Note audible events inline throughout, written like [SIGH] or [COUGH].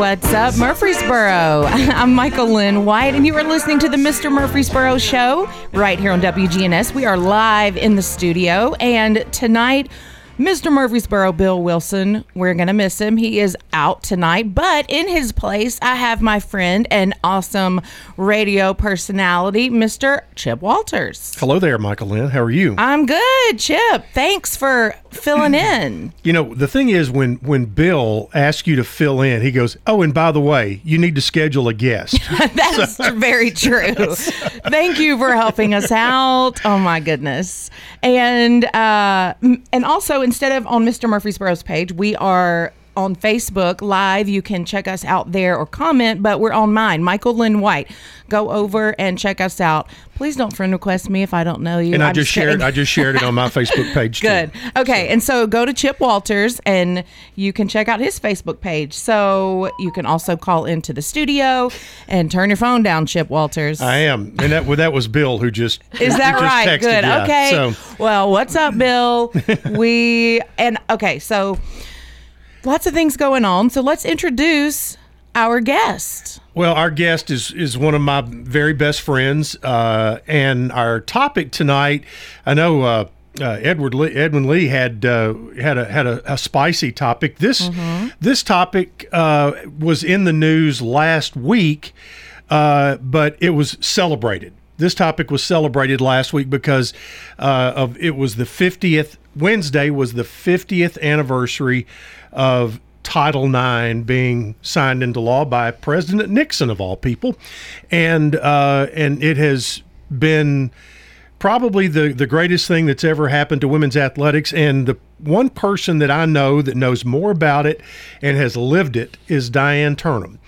What's up, Murfreesboro? [LAUGHS] I'm Michael Lynn White, and you are listening to the Mr. Murfreesboro Show right here on WGNS. We are live in the studio, and tonight, Mr. Murfreesboro, Bill Wilson, we're going to miss him. He is out tonight, but in his place, I have my friend and awesome radio personality, Mr. Chip Walters. Hello there, Michael Lynn. How are you? I'm good, Chip. Thanks for filling [CLEARS THROAT] in. You know, the thing is, when when Bill asks you to fill in, he goes, "Oh, and by the way, you need to schedule a guest." [LAUGHS] That's [LAUGHS] very true. Thank you for helping us out. Oh my goodness. And uh, and also instead of on Mr. Murfreesboro's page, we are on Facebook live. You can check us out there or comment, but we're on mine, Michael Lynn White. Go over and check us out. Please don't friend request me if I don't know you. and I I'm just shared kidding. I just shared it on my [LAUGHS] Facebook page. Good. Too. Okay. And so go to Chip Walters and you can check out his Facebook page. So you can also call into the studio and turn your phone down, Chip Walters. I am, and that well, that was Bill who just [LAUGHS] Is that right? texted, Good. yeah. Okay. So Well, what's up, Bill? [LAUGHS] we and okay, so lots of things going on. So let's introduce our guest. Well, our guest is is one of my very best friends, uh, and our topic tonight. I know uh, uh, Edward Lee, Edwin Lee had uh, had a had a, a spicy topic. This this topic uh, was in the news last week, uh, but it was celebrated. This topic was celebrated last week because uh, of it was the 50th Wednesday was the 50th anniversary of Title IX being signed into law by President Nixon of all people, and uh, and it has been probably the the greatest thing that's ever happened to women's athletics. And the one person that I know that knows more about it and has lived it is Diane Turnham.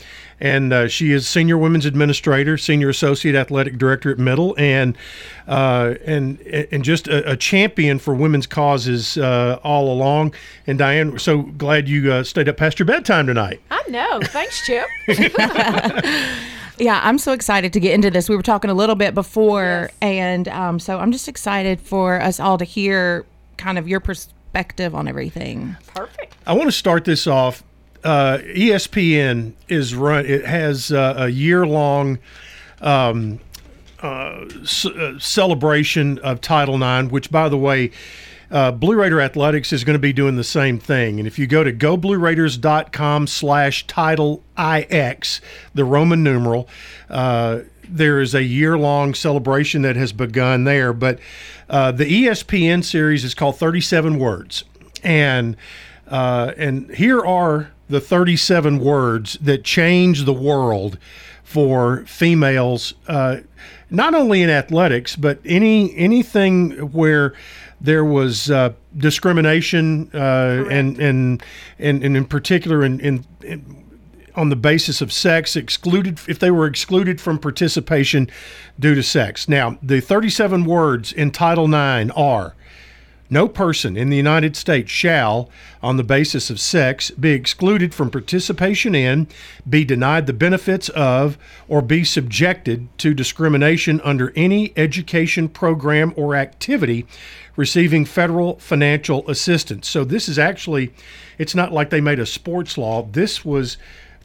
And uh, she is senior women's administrator, senior associate athletic director at Middle, and uh, and and just a, a champion for women's causes uh, all along. And Diane, we're so glad you uh, stayed up past your bedtime tonight. I know. Thanks, Chip. [LAUGHS] [LAUGHS] Yeah, I'm so excited to get into this. We were talking a little bit before, Yes. and um, so I'm just excited for us all to hear kind of your perspective on everything. Perfect. I want to start this off. Uh, ESPN is run. It has uh, a year long um, uh, c- uh, celebration of Title IX, which, by the way, uh, Blue Raider Athletics is going to be doing the same thing. And if you go to goblueraiders.com slash title IX, the Roman numeral, uh, there is a year long celebration that has begun there. But the ESPN series is called 37 Words. And uh, and here are the 37 words that change the world for females, uh, not only in athletics, but any anything where there was uh, discrimination uh, and, and and and in particular in, in, in on the basis of sex excluded if they were excluded from participation due to sex. Now, the 37 words in Title IX are no person in the United States shall, on the basis of sex, be excluded from participation in, be denied the benefits of, or be subjected to discrimination under any education program or activity receiving federal financial assistance. So this is actually, it's not like they made a sports law. This was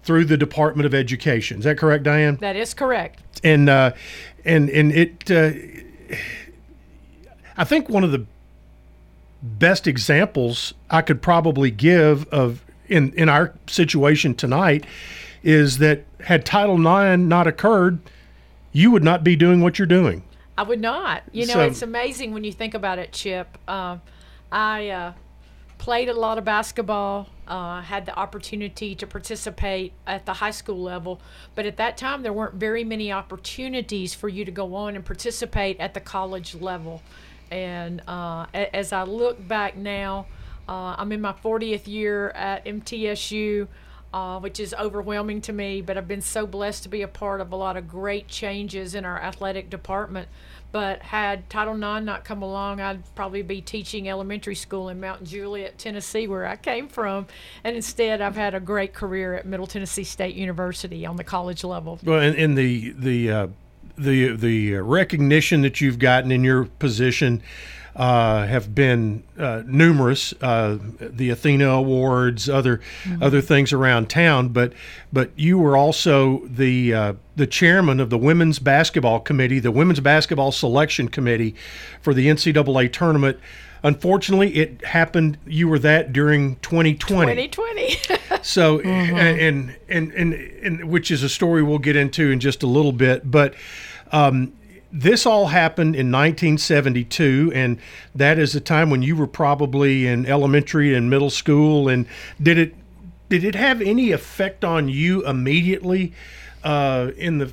through the Department of Education. Is that correct, Diane? That is correct. and uh, and and it uh, I think one of the best examples I could probably give of in in our situation tonight is that had Title IX not occurred, you would not be doing what you're doing. I would not. You know, So- it's amazing when you think about it, Chip. Um, I uh, played a lot of basketball, uh, had the opportunity to participate at the high school level, but at that time there weren't very many opportunities for you to go on and participate at the college level. And uh, as I look back now, uh, I'm in my 40th year at MTSU. uh, which is overwhelming to me. But I've been so blessed to be a part of a lot of great changes in our athletic department. But had Title IX not come along, I'd probably be teaching elementary school in Mount Juliet, Tennessee, where I came from. And instead, I've had a great career at Middle Tennessee State University on the college level. Well, and the the uh, the the recognition that you've gotten in your position uh, have been uh, numerous. Uh, the Athena Awards, other mm-hmm. other things around town, but but you were also the uh, the chairman of the women's basketball committee, the women's basketball selection committee for the NCAA tournament. Unfortunately, it happened. You were that during 2020. 2020. [LAUGHS] so, mm-hmm. and, and and and which is a story we'll get into in just a little bit, but. Um, this all happened in 1972, and that is the time when you were probably in elementary and middle school. And did it did it have any effect on you immediately? Uh, in the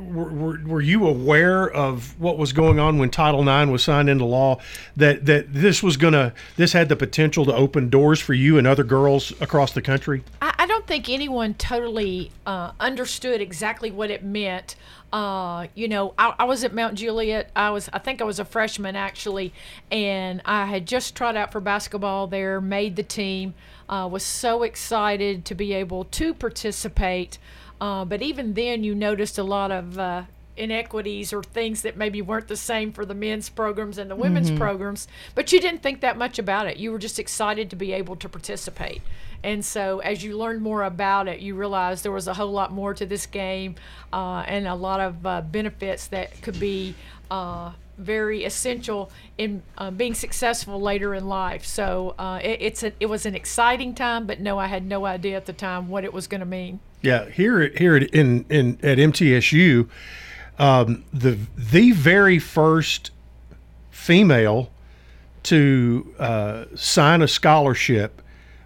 were, were you aware of what was going on when Title IX was signed into law? That that this was gonna this had the potential to open doors for you and other girls across the country. I, I don't think anyone totally uh, understood exactly what it meant. Uh, you know, I, I, was at Mount Juliet. I was, I think I was a freshman actually, and I had just tried out for basketball there, made the team, uh, was so excited to be able to participate. Uh, but even then, you noticed a lot of uh, inequities or things that maybe weren't the same for the men's programs and the women's mm-hmm. programs. But you didn't think that much about it. You were just excited to be able to participate. And so, as you learned more about it, you realized there was a whole lot more to this game uh, and a lot of uh, benefits that could be uh, very essential in uh, being successful later in life. So, uh, it, it's a, it was an exciting time, but no, I had no idea at the time what it was going to mean. Yeah, here here in, in at MTSU, um, the the very first female to uh, sign a scholarship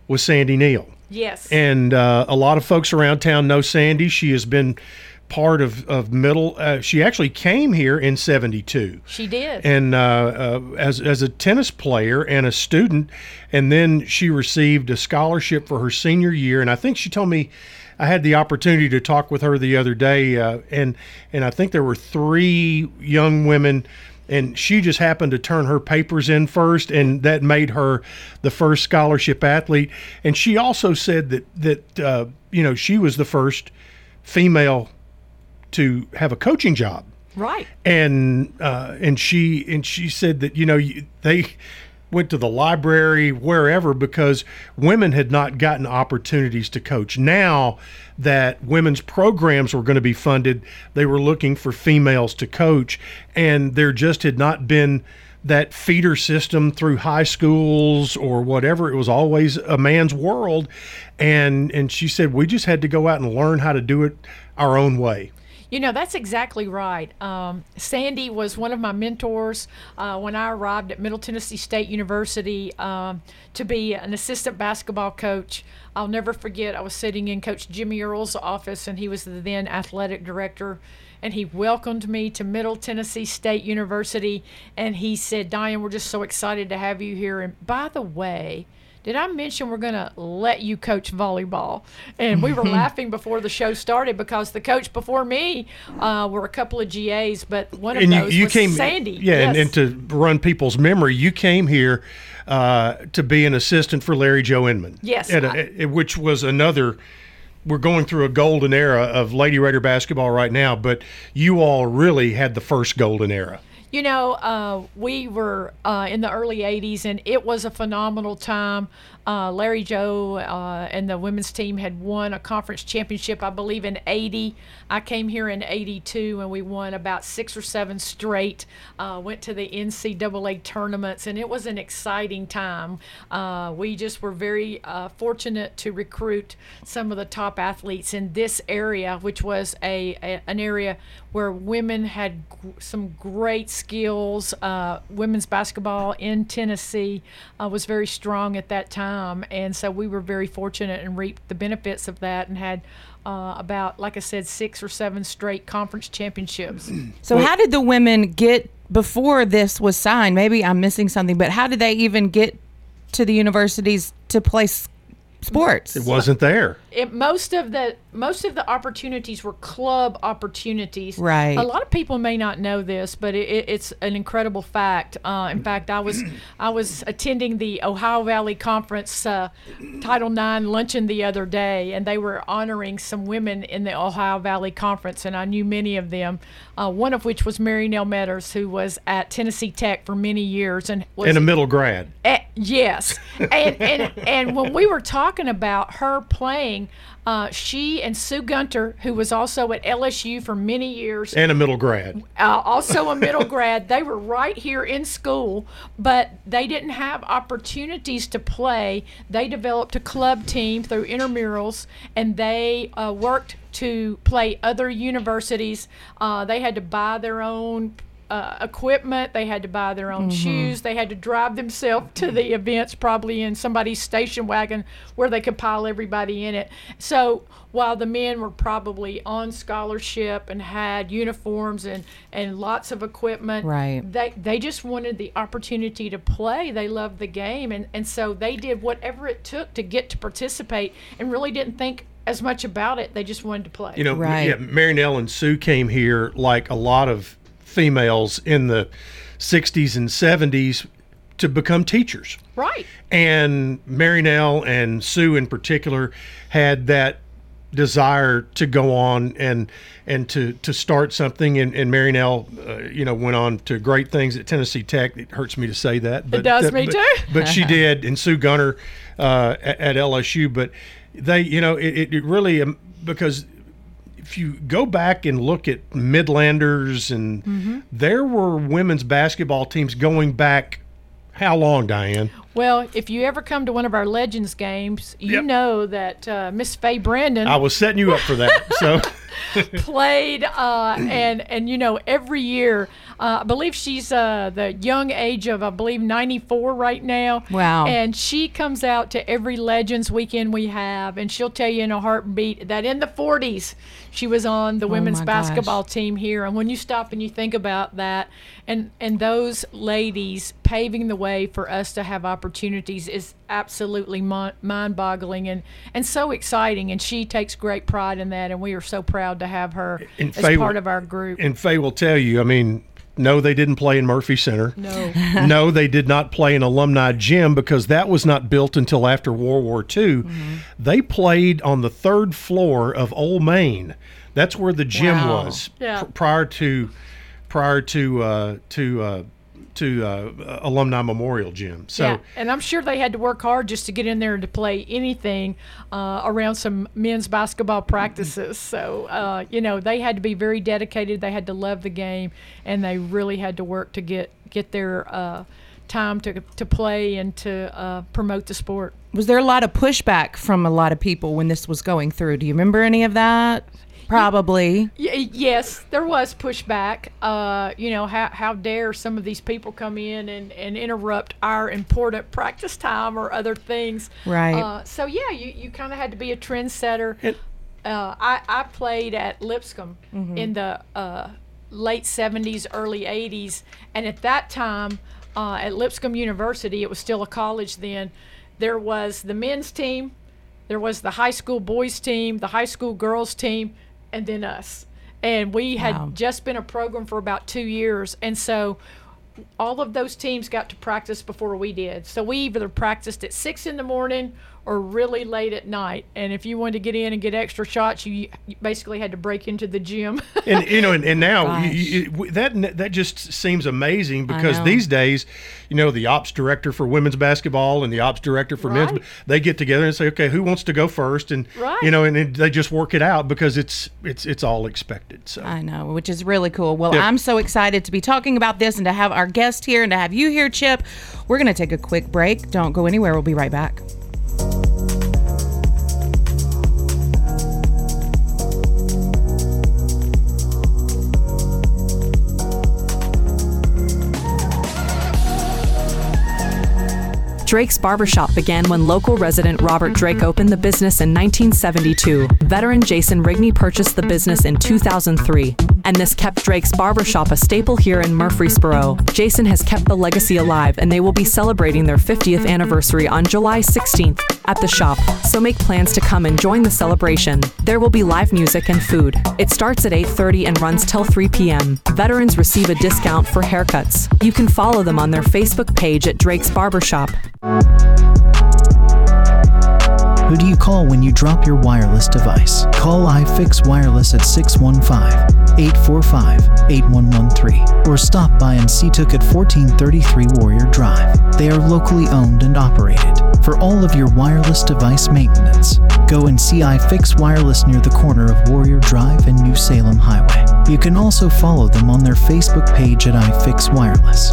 was Sandy Neal. Yes. And uh, a lot of folks around town know Sandy. She has been part of, of middle. Uh, she actually came here in 72. She did. And uh, uh, as, as a tennis player and a student. And then she received a scholarship for her senior year. And I think she told me I had the opportunity to talk with her the other day. Uh, and, and I think there were three young women and she just happened to turn her papers in first and that made her the first scholarship athlete and she also said that that uh, you know she was the first female to have a coaching job. Right. And uh, and she and she said that you know they went to the library, wherever, because women had not gotten opportunities to coach. Now that women's programs were going to be funded, they were looking for females to coach, and there just had not been that feeder system through high schools or whatever. It was always a man's world. And and she said we just had to go out and learn how to do it our own way you know, that's exactly right. Um, Sandy was one of my mentors uh, when I arrived at Middle Tennessee State University um, to be an assistant basketball coach. I'll never forget, I was sitting in Coach Jimmy Earle's office, and he was the then athletic director. And he welcomed me to Middle Tennessee State University. And he said, Diane, we're just so excited to have you here. And by the way, did I mention we're going to let you coach volleyball? And we were [LAUGHS] laughing before the show started because the coach before me uh, were a couple of GAs, but one of and those you, you was came, Sandy. Yeah, yes. and, and, to run people's memory, you came here uh, to be an assistant for Larry Joe Inman. Yes. A, which was another we're going through a golden era of Lady Raider basketball right now, but you all really had the first golden era. You know, uh, we were uh, in the early 80s, and it was a phenomenal time. Uh, Larry Joe uh, and the women's team had won a conference championship, I believe, in 80. I came here in 82 and we won about six or seven straight. Uh, went to the NCAA tournaments, and it was an exciting time. Uh, we just were very uh, fortunate to recruit some of the top athletes in this area, which was a, a an area where women had g- some great skills. Uh, women's basketball in Tennessee was very strong at that time. Um, and so we were very fortunate and reaped the benefits of that and had uh, about, like I said, six or seven straight conference championships. [CLEARS THROAT] So, well, how did the women get before this was signed? Maybe I'm missing something, but how did they even get to the universities to play sports? It wasn't there. It, most of the most of the opportunities were club opportunities. Right. A lot of people may not know this, but it, it, it's an incredible fact. Uh, in fact, I was [CLEARS THROAT] I was attending the Ohio Valley Conference uh, Title IX luncheon the other day, and they were honoring some women in the Ohio Valley Conference, and I knew many of them. Uh, one of which was Mary Nell Meadors, who was at Tennessee Tech for many years and was in a middle grad. Eh, yes, and, and and when we were talking about her playing, uh, she and Sue Gunter, who was also at LSU for many years, And a middle grad. uh, also a middle [LAUGHS] grad, they were right here in school, but they didn't have opportunities to play. They developed a club team through intramurals, and they uh, worked to play other universities. Uh, they had to buy their own uh, equipment. They had to buy their own shoes. They had to drive themselves to the events, probably in somebody's station wagon where they could pile everybody in it. So while the men were probably on scholarship and had uniforms and, and lots of equipment, Right. they, they just wanted the opportunity to play. They loved the game. And, and so they did whatever it took to get to participate and really didn't think as much about it. They just wanted to play. You know, Right. yeah, Mary Nell and Sue came here like a lot of females in the 60s and 70s to become teachers. right. And Mary Nell and Sue in particular had that desire to go on and and to to start something and, and Mary Nell uh, you know went on to great things at Tennessee Tech it hurts me to say that but does uh, me but, too. but she [LAUGHS] did and Sue Gunter uh, at, at LSU but they you know it, it- it really um, because if you go back and look at Midlanders and Mm-hmm. there were women's basketball teams going back how long Diane Well, if you ever come to one of our Legends games, you Yep. know that uh, Miss Faye Brandon I was setting you up for that. So [LAUGHS] [LAUGHS] played, uh, [CLEARS THROAT] and and you know every year, uh, I believe she's uh, the young age of I believe 94 right now. Wow. And she comes out to every Legends weekend we have, and she'll tell you in a heartbeat that in the 40s she was on the women's Oh gosh. basketball team here. And when you stop and you think about that, and and those ladies paving the way for us to have opportunities is absolutely mind-boggling and and so exciting. And she takes great pride in that, and we are so proud to have her And as Faye part will- of our group. and Faye will tell you, I mean, no, they didn't play in Murphy Center. no, [LAUGHS] no, they did not play in alumni gym because that was not built until after World War II. Mm-hmm. They played on the third floor of Old Main. That's where the gym Wow. was Yeah. pr- prior to prior to uh, to uh, to uh, alumni memorial gym. So yeah, and I'm sure they had to work hard just to get in there and to play anything uh, around some men's basketball practices. So uh, you know they had to be very dedicated. They had to love the game, and they really had to work to get get their uh, time to to play and to uh, promote the sport. Was there a lot of pushback from a lot of people when this was going through? Do you remember any of that? Probably. Y- yes, there was pushback. Uh, you know, how, how dare some of these people come in and, and interrupt our important practice time or other things. Right. Uh, so, yeah, you, you kind of had to be a trendsetter. And- Uh, I, I played at Lipscomb in the uh, late 70s, early 80s. And at that time, uh, at Lipscomb University, it was still a college then, there was the men's team, there was the high school boys team, the high school girls team, and then us. And we had Wow. just been a program for about two years. And so all of those teams got to practice before we did. So we either practiced at six in the morning or really late at night. And if you wanted to get in and get extra shots, you, you basically had to break into the gym. and you know, and, and now you, you, that that just seems amazing because these days, you know, the ops director for women's basketball and the ops director for men's, they get together and say, okay, who wants to go first, and Right. you know, and it, they just work it out because it's it's it's all expected. So I know, which is really cool. Well, Yeah. I'm so excited to be talking about this and to have our guest here and to have you here, Chip. We're going to take a quick break. Don't go anywhere. We'll be right back. Drake's Barbershop began when local resident Robert Drake opened the business in 1972. Veteran Jason Rigney purchased the business in 2003. and this kept Drake's Barbershop a staple here in Murfreesboro. Jason has kept the legacy alive, and they will be celebrating their 50th anniversary on July 16th at the shop. So make plans to come and join the celebration. There will be live music and food. It starts at 8:30 and runs till 3 p.m. Veterans receive a discount for haircuts. You can follow them on their Facebook page at Drake's Barbershop. Who do you call when you drop your wireless device? Call iFix Wireless at 615 845 8113 or stop by and see Took at 1433 Warrior Drive. They are locally owned and operated. For all of your wireless device maintenance, go and see iFix Wireless near the corner of Warrior Drive and New Salem Highway. You can also follow them on their Facebook page at iFix Wireless.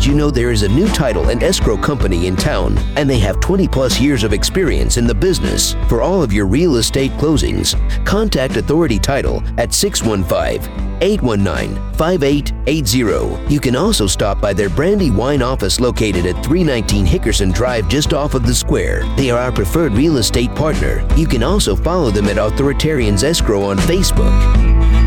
Did you know there is a new title and escrow company in town and they have 20 plus years of experience in the business? For all of your real estate closings, contact Authority Title at 615 819 5880. You can also stop by their Brandy Wine office located at 319 Hickerson Drive just off of the square. They are our preferred real estate partner. You can also follow them at Authoritarians Escrow on Facebook.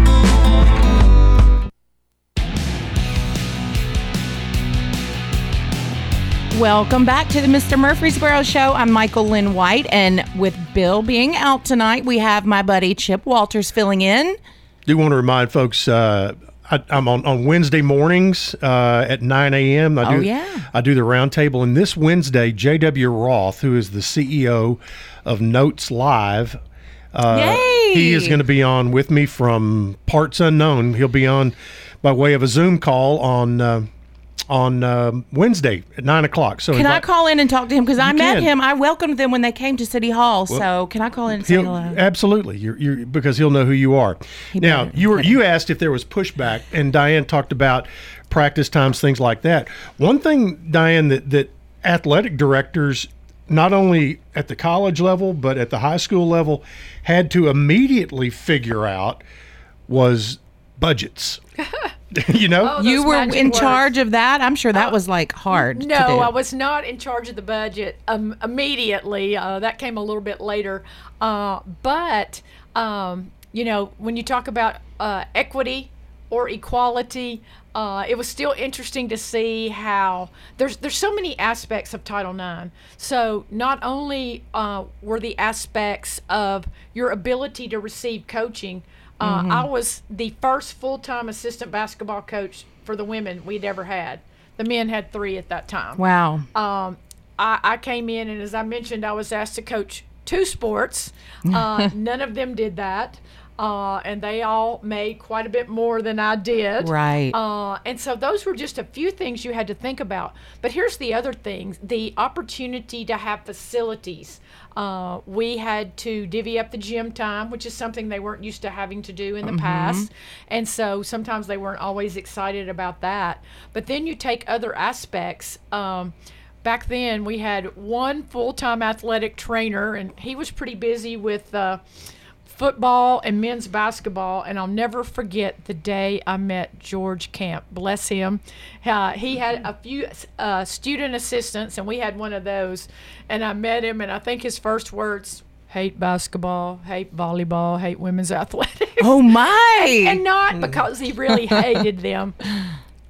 Welcome back to the Mr. Murfreesboro Show. I'm Michael Lynn White, and with Bill being out tonight, we have my buddy Chip Walters filling in. do want to remind folks uh, I, I'm on, on Wednesday mornings uh, at 9 a.m. I do, Oh, yeah. I do the roundtable. And this Wednesday, J.W. Roth, who is the CEO of Notes Live, uh, he is going to be on with me from Parts Unknown. He'll be on by way of a Zoom call on uh, on um Wednesday at 9 o'clock. So Can I invite- call in and talk to him? Because I met can. him. I welcomed them when they came to City Hall. so can I call in and say hello? absolutely, you're, you're, because he'll know who you are. now, better. you were you asked if there was pushback, and Diane talked about practice times, things like that. One thing, Diane, that that athletic directors, not only at the college level but at the high school level, had to immediately figure out was budgets. [LAUGHS] [LAUGHS] you know, Oh, you were in words. charge of that. I'm sure that was like hard. to No, do. I was not in charge of the budget um, immediately. Uh, that came a little bit later. Uh, but, um, you know, when you talk about uh, equity or equality, uh, it was still interesting to see how there's there's so many aspects of Title IX. So not only uh, were the aspects of your ability to receive coaching, uh, I was the first full time assistant basketball coach for the women we'd ever had. The men had three at that time. Wow. Um, I, I came in, and as I mentioned, I was asked to coach two sports. Uh, [LAUGHS] none of them did that. Uh, and they all made quite a bit more than I did. Right. Uh, and so those were just a few things you had to think about. But here's the other thing the opportunity to have facilities. Uh, we had to divvy up the gym time, which is something they weren't used to having to do in the past. And so sometimes they weren't always excited about that. But then you take other aspects. Um, back then, we had one full time athletic trainer, and he was pretty busy with. Uh, football and men's basketball, and I'll never forget the day I met George Camp. Bless him. Uh, he had a few uh, student assistants, and we had one of those. And I met him, and I think his first words hate basketball, hate volleyball, hate women's [LAUGHS] athletics. oh my. and not because he really hated them.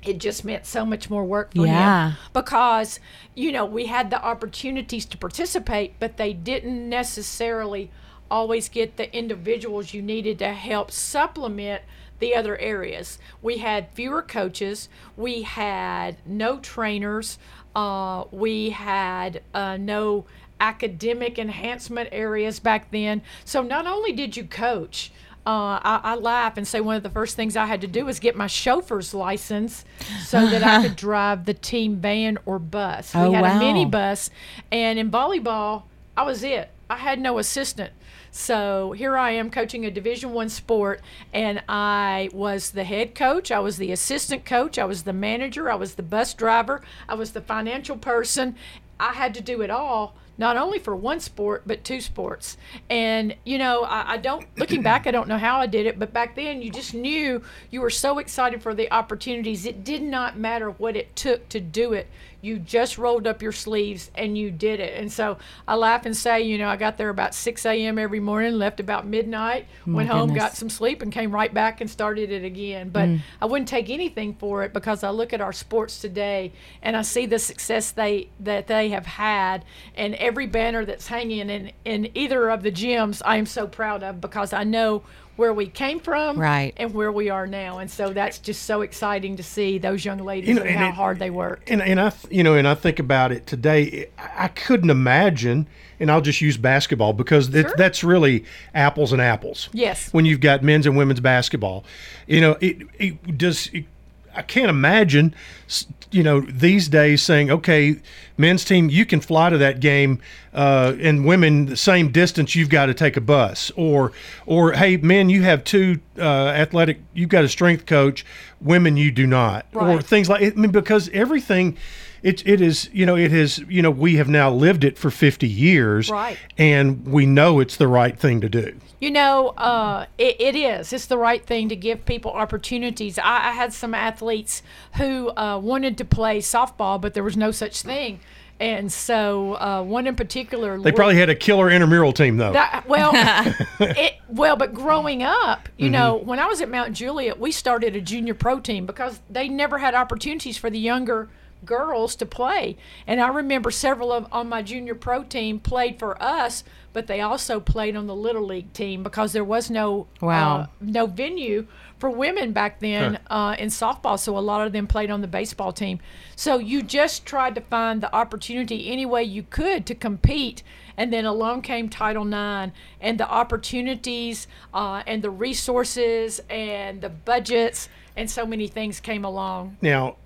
It just meant so much more work for Yeah. him because you know we had the opportunities to participate, but they didn't necessarily always get the individuals you needed to help supplement the other areas. We had fewer coaches, we had no trainers, uh, we had uh, no academic enhancement areas back then. So not only did you coach, uh, I, I laugh and say one of the first things I had to do was get my chauffeur's license so that I could [LAUGHS] drive the team van or bus. Oh, we had wow. a minibus, and in volleyball, I was it. I had no assistant. So here I am coaching a Division One sport, and I was the head coach. I was the assistant coach. I was the manager. I was the bus driver. I was the financial person. I had to do it all not only for one sport but two sports and you know I, I, don't looking back i don't know how i did it but back then you just knew you were so excited for the opportunities it did not matter what it took to do it you just rolled up your sleeves and you did it. And so I laugh and say, you know, I got there about 6 a.m. every morning, left about midnight, My went home, goodness. got some sleep, and came right back and started it again. But Mm. I wouldn't take anything for it because I look at our sports today and I see the success they that they have had, and every banner that's hanging in in either of the gyms, I am so proud of because I know where we came from Right. and where we are now and so that's just so exciting to see those young ladies You know, and, and how it- hard they work and and I th- you know and I think about it today. I I couldn't imagine, and I'll just use basketball because it, that's really apples and apples. Yes. When you've got men's and women's basketball, you know it, it does. I can't imagine, you know, these days saying, okay, men's team, you can fly to that game, uh, and women the same distance, you've got to take a bus, or, or hey, men, you have two uh, athletic, you've got a strength coach, women, you do not, or things like. I mean, because everything. It, it is you know it is you know we have now lived it for 50 years Right. and we know it's the right thing to do You know, uh, it, it is. It's the right thing to give people opportunities. I, I had some athletes who uh, wanted to play softball, but there was no such thing. And so, uh, one in particular, they probably had a killer intramural team though that, well, [LAUGHS] it, well, but growing up, you know, when I was at Mount Juliet, we started a junior pro team because they never had opportunities for the younger girls to play. And I remember several of on my junior pro team played for us, but they also played on the little league team because there was no Wow. uh, no venue for women back then uh, in softball. So a lot of them played on the baseball team. So you just tried to find the opportunity any way you could to compete. And then along came Title IX and the opportunities uh, and the resources and the budgets and so many things came along. Now,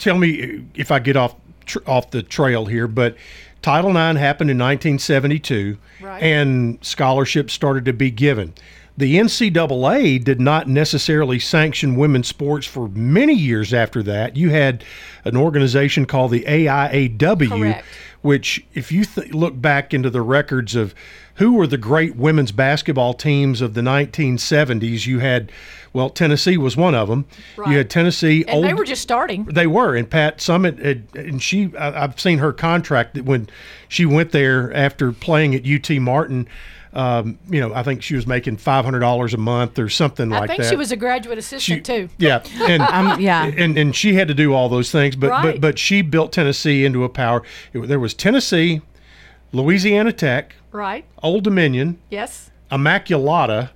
tell me if I get off tr- off the trail here, but Title IX happened in 1972, Right. and scholarships started to be given. The NCAA did not necessarily sanction women's sports for many years after that. You had an organization called the AIAW, Correct. which, if you th- look back into the records of who were the great women's basketball teams of the 1970s, you had, well, Tennessee was one of them. You had Tennessee. And they were just starting. they were, and Pat Summitt, had, and she. I, I've seen her contract that when she went there after playing at UT Martin. Um, you know, I think she was making five hundred dollars a month or something I like that. I think she was a graduate assistant too. Yeah, [LAUGHS] and Um, yeah. and and she had to do all those things, but but but she built Tennessee into a power. It, there was Tennessee, Louisiana Tech, Right? Old Dominion, Yes. Immaculata,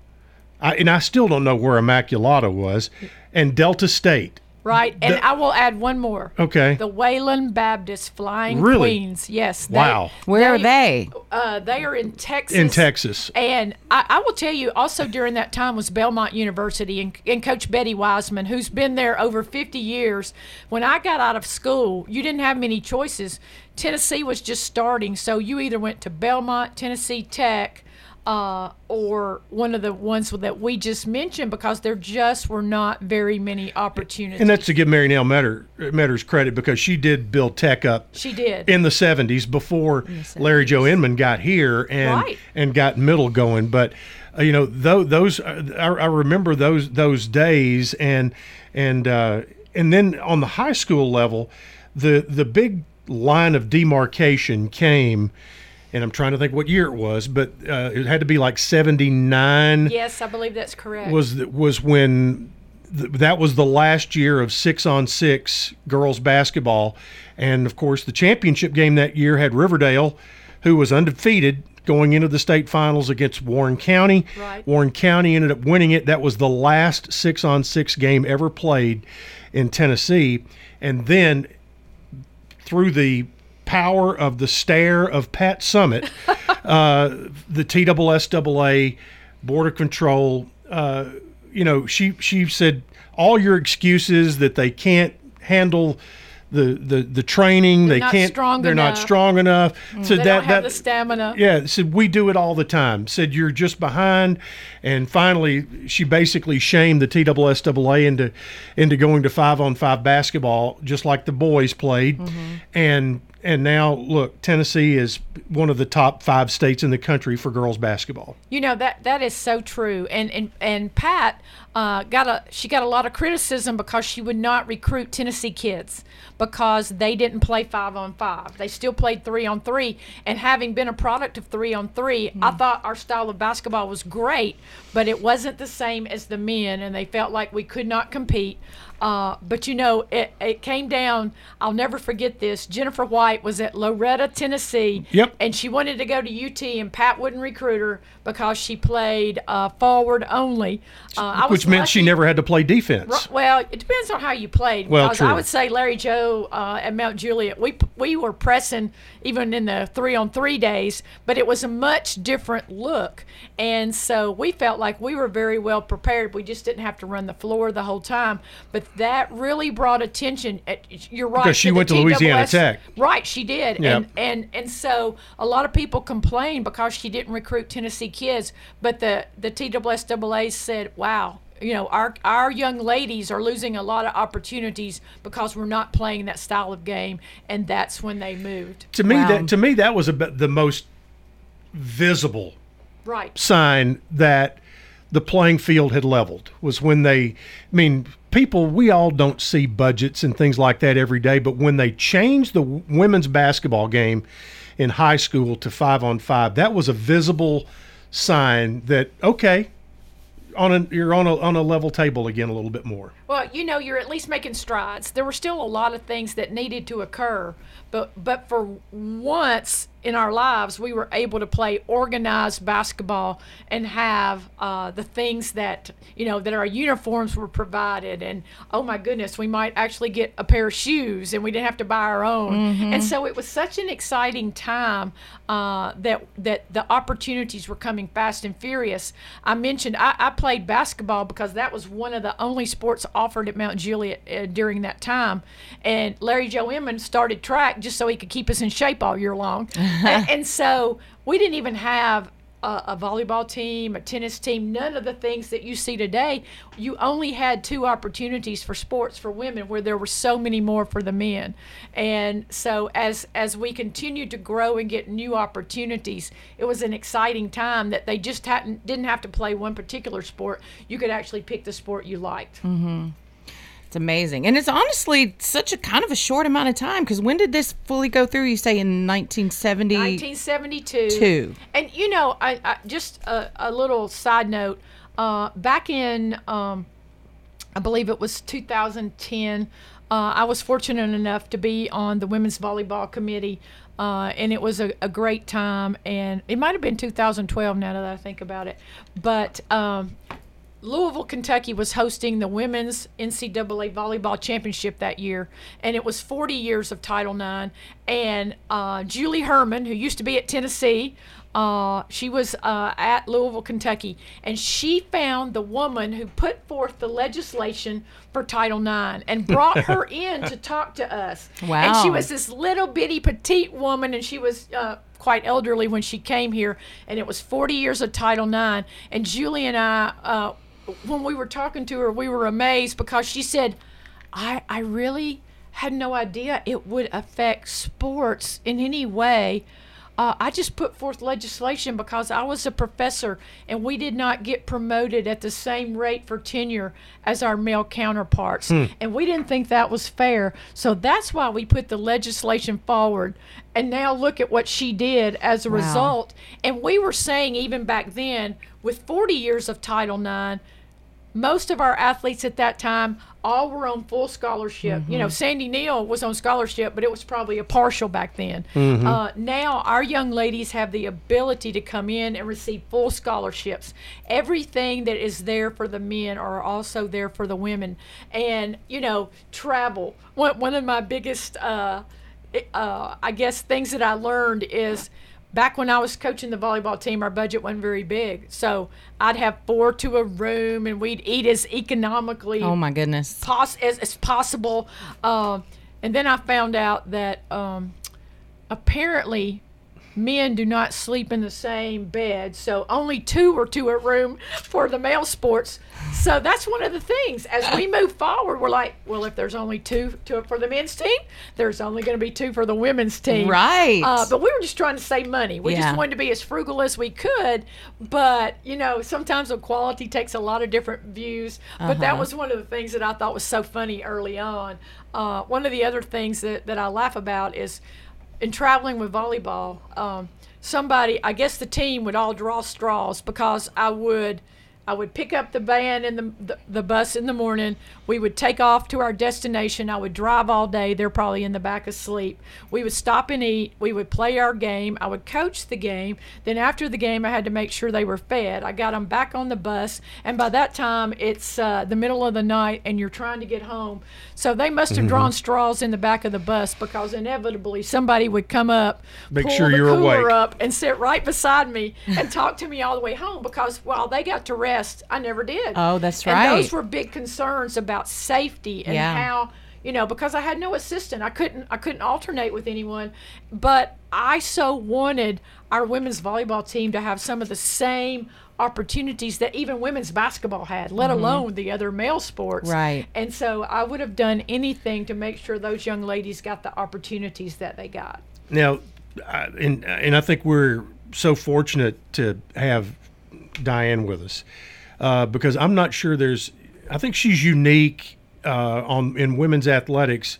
I, and I still don't know where Immaculata was, and Delta State. Right. And The- I will add one more. Okay. The Wayland Baptist Flying Really? Queens. Yes. they- Wow. Where are they? Uh, they are in Texas. in Texas. And I, I will tell you, also during that time was Belmont University and, and Coach Betty Wiseman, who's been there over 50 years. When I got out of school, you didn't have many choices. Tennessee was just starting, so you either went to Belmont, Tennessee Tech, uh, or one of the ones that we just mentioned because there just were not very many opportunities. And that's to give Mary Nell Meador, Meadors credit because she did build Tech up she did. in the 70s before Larry Joe Inman got here and Right. and got middle going. But uh, you know, tho- those uh, I, I remember those those days and and uh, and then on the high school level, the the big line of demarcation came. And I'm trying to think what year it was, but uh, it had to be like '79 yes, I believe that's correct. was was when th- that was the last year of six on six girls basketball, and of course the championship game that year had Riverdale, who was undefeated going into the state finals against Warren County. Right. Warren County ended up winning it. That was the last six on six game ever played in Tennessee, and then through the power of the stare of Pat Summitt, [LAUGHS] uh, the TSSAA Board of Control, uh, you know, she she said all your excuses that they can't handle the the, the training. They're they not can't. strong they're not enough. strong enough. So they that don't have that the stamina. yeah, said we do it all the time. Said you're just behind, and finally she basically shamed the TSSAA into into going to five on five basketball, just like the boys played, and and now look, Tennessee is one of the top five states in the country for girls basketball. You know that that is so true, and and and Pat uh, got a she got a lot of criticism because she would not recruit Tennessee kids because they didn't play five on five. They still played three on three, and having been a product of three on three, I thought our style of basketball was great, but it wasn't the same as the men, and they felt like we could not compete. Uh, but you know, it, it came down. I'll never forget this. Jennifer White was at Loretto, Tennessee, Yep. and she wanted to go to UT, and Pat wouldn't recruit her because she played uh, forward only. Uh, I was Which meant she never had to play defense. Well, it depends on how you played. Well, true. I would say Larry Joe uh, at Mount Juliet, we we were pressing even in the three on three days, but it was a much different look, and so we felt like we were very well prepared. We just didn't have to run the floor the whole time, but that really brought attention. You're right Because she the went to Louisiana TSS Tech. Right, she did. Yep. And and and so a lot of people complained because she didn't recruit Tennessee kids, but the the TSSAA said, "Wow, you know, our our young ladies are losing a lot of opportunities because we're not playing that style of game." And that's when they moved. To me, Wow. that to me that was about the most visible Right. sign that the playing field had leveled was when they I mean people we all don't see budgets and things like that every day but when they changed the women's basketball game in high school to 5 on 5 that was a visible sign that okay on a you're on a on a level table again a little bit more Well, you know, you're at least making strides. There were still a lot of things that needed to occur, but but for once in our lives, we were able to play organized basketball and have uh, the things that you know that our uniforms were provided, and oh my goodness, we might actually get a pair of shoes, and we didn't have to buy our own. And so it was such an exciting time uh, that that the opportunities were coming fast and furious. I mentioned I, I played basketball because that was one of the only sports offered at Mount Juliet uh, during that time. And Larry Joe Emmons started track just so he could keep us in shape all year long. [LAUGHS] and, and so we didn't even have a, a volleyball team, a tennis team, none of the things that you see today. You only had two opportunities for sports for women where there were so many more for the men. And so as as we continued to grow and get new opportunities, it was an exciting time that they just hadn't didn't have to play one particular sport. You could actually pick the sport you liked. Mm-hmm. It's amazing. And it's honestly such a kind of a short amount of time because when did this fully go through? You say in 1970? 1972. Two. And you know, I, I just a, a little side note. Uh, back in, um, I believe it was 2010. Uh, I was fortunate enough to be on the women's volleyball committee, uh, and it was a, a great time. And it might have been 2012 now that I think about it, but. Um, Louisville, Kentucky was hosting the women's NCAA volleyball championship that year, and it was 40 years of Title IX. And uh, Julie Hermann, who used to be at Tennessee, uh, she was uh, at Louisville, Kentucky, and she found the woman who put forth the legislation for Title IX and [LAUGHS] brought her in to talk to us. Wow! And she was this little bitty petite woman, and she was. Uh, quite elderly when she came here, and it was 40 years of Title IX. And Julie and I, uh, when we were talking to her, we were amazed because she said, I, I really had no idea it would affect sports in any way. Uh, I just put forth legislation because I was a professor and we did not get promoted at the same rate for tenure as our male counterparts. And we didn't think that was fair. So that's why we put the legislation forward. And now look at what she did as a Wow. result. And we were saying, even back then, with 40 years of Title IX, most of our athletes at that time all were on full scholarship. You know, Sandy Neal was on scholarship, but it was probably a partial back then. Uh, now our young ladies have the ability to come in and receive full scholarships. Everything that is there for the men are also there for the women. And you know, travel. One one of my biggest, uh, uh, I guess, things that I learned is back when I was coaching the volleyball team, our budget wasn't very big. So I'd have four to a room, and we'd eat as economically Oh my goodness. pos- as, as possible. Uh, and then I found out that um, apparently men do not sleep in the same bed, so only two are to a room for the male sports. So that's one of the things. As we move forward, we're like, well, if there's only two to for the men's team, there's only going to be two for the women's team. Right. Uh, but we were just trying to save money. We Yeah. just wanted to be as frugal as we could. But you know, sometimes the quality takes a lot of different views. But Uh-huh. that was one of the things that I thought was so funny early on. Uh, one of the other things that, that I laugh about is in traveling with volleyball, um, somebody, I guess the team would all draw straws because I would. I would pick up the van and the, the the bus in the morning. We would take off to our destination. I would drive all day. They're probably in the back asleep. We would stop and eat. We would play our game. I would coach the game. Then after the game, I had to make sure they were fed. I got them back on the bus, and by that time, it's uh, the middle of the night, and you're trying to get home. So they must have drawn straws in the back of the bus because inevitably somebody would come up, Make pull sure the you're cooler awake. up, and sit right beside me and talk to me all the way home because while they got to rest, I never did. Oh, that's and right. those were big concerns about safety and Yeah. how you know because I had no assistant, I couldn't I couldn't alternate with anyone. But I so wanted our women's volleyball team to have some of the same opportunities that even women's basketball had, let alone the other male sports. Mm-hmm. Right. And so I would have done anything to make sure those young ladies got the opportunities that they got. Now, I- and and I think we're so fortunate to have Diane with us uh, because I'm not sure there's. I think she's unique uh, on in women's athletics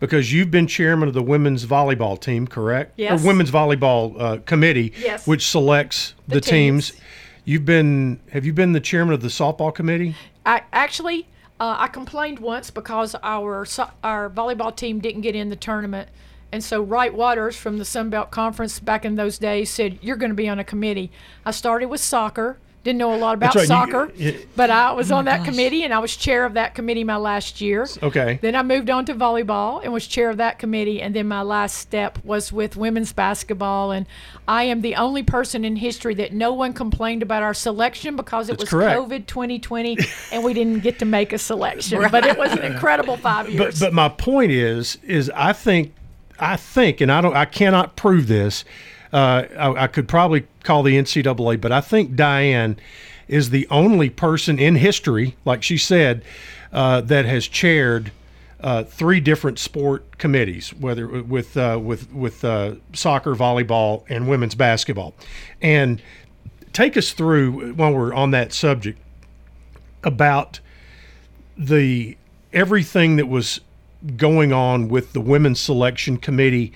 because you've been chairman of the women's volleyball team, correct? Yes. Or women's volleyball uh, committee, Yes. which selects the, The teams. teams. You've been. Have you been the chairman of the softball committee? I actually uh, I complained once because our our volleyball team didn't get in the tournament, and so Wright Waters from the Sun Belt Conference back in those days said you're going to be on a committee. I started with soccer. Didn't know a lot about right, soccer, you- but I was oh on that committee and I was chair of that committee my last year. Okay. Then I moved on to volleyball and was chair of that committee. And then my last step was with women's basketball. And I am the only person in history that no one complained about our selection because it That's was correct. COVID 2020 and we didn't get to make a selection. [LAUGHS] But it was an incredible five But years. but my point is is I think I think and I don't I cannot prove this. Uh, I, I could probably call the NCAA, but I think Diane is the only person in history, like she said, uh, that has chaired uh, three different sport committees, whether with uh, with with uh, soccer, volleyball, and women's basketball. And take us through while we're on that subject about the everything that was going on with the women's selection committee